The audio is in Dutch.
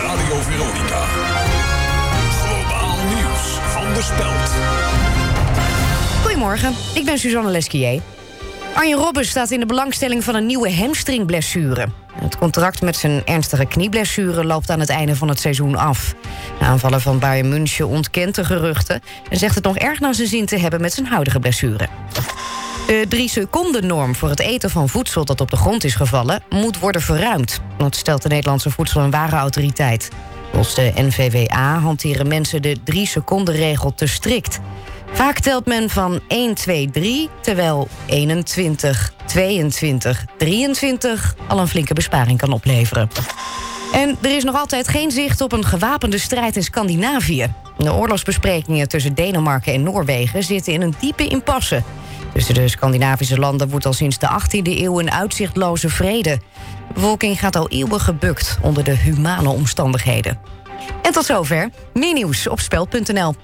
Radio Veronica. Globaal nieuws van de Speld. Goedemorgen, ik ben Suzanne Lesquier. Arjen Robben staat in de belangstelling van een nieuwe hamstringblessure. Het contract met zijn ernstige knieblessure loopt aan het einde van het seizoen af. De aanvaller van Bayern München ontkent de geruchten... en zegt het nog erg naar zijn zin te hebben met zijn huidige blessure. De drie seconden norm voor het eten van voedsel dat op de grond is gevallen... moet worden verruimd. Dat stelt de Nederlandse Voedsel- en Warenautoriteit. Volgens de NVWA hanteren mensen de drie seconden regel te strikt... Vaak telt men van 1, 2, 3, terwijl 21, 22, 23 al een flinke besparing kan opleveren. En er is nog altijd geen zicht op een gewapende strijd in Scandinavië. De oorlogsbesprekingen tussen Denemarken en Noorwegen zitten in een diepe impasse. Tussen de Scandinavische landen wordt al sinds de 18e eeuw een uitzichtloze vrede. De bevolking gaat al eeuwen gebukt onder de humane omstandigheden. En tot zover. Meer nieuws op spel.nl.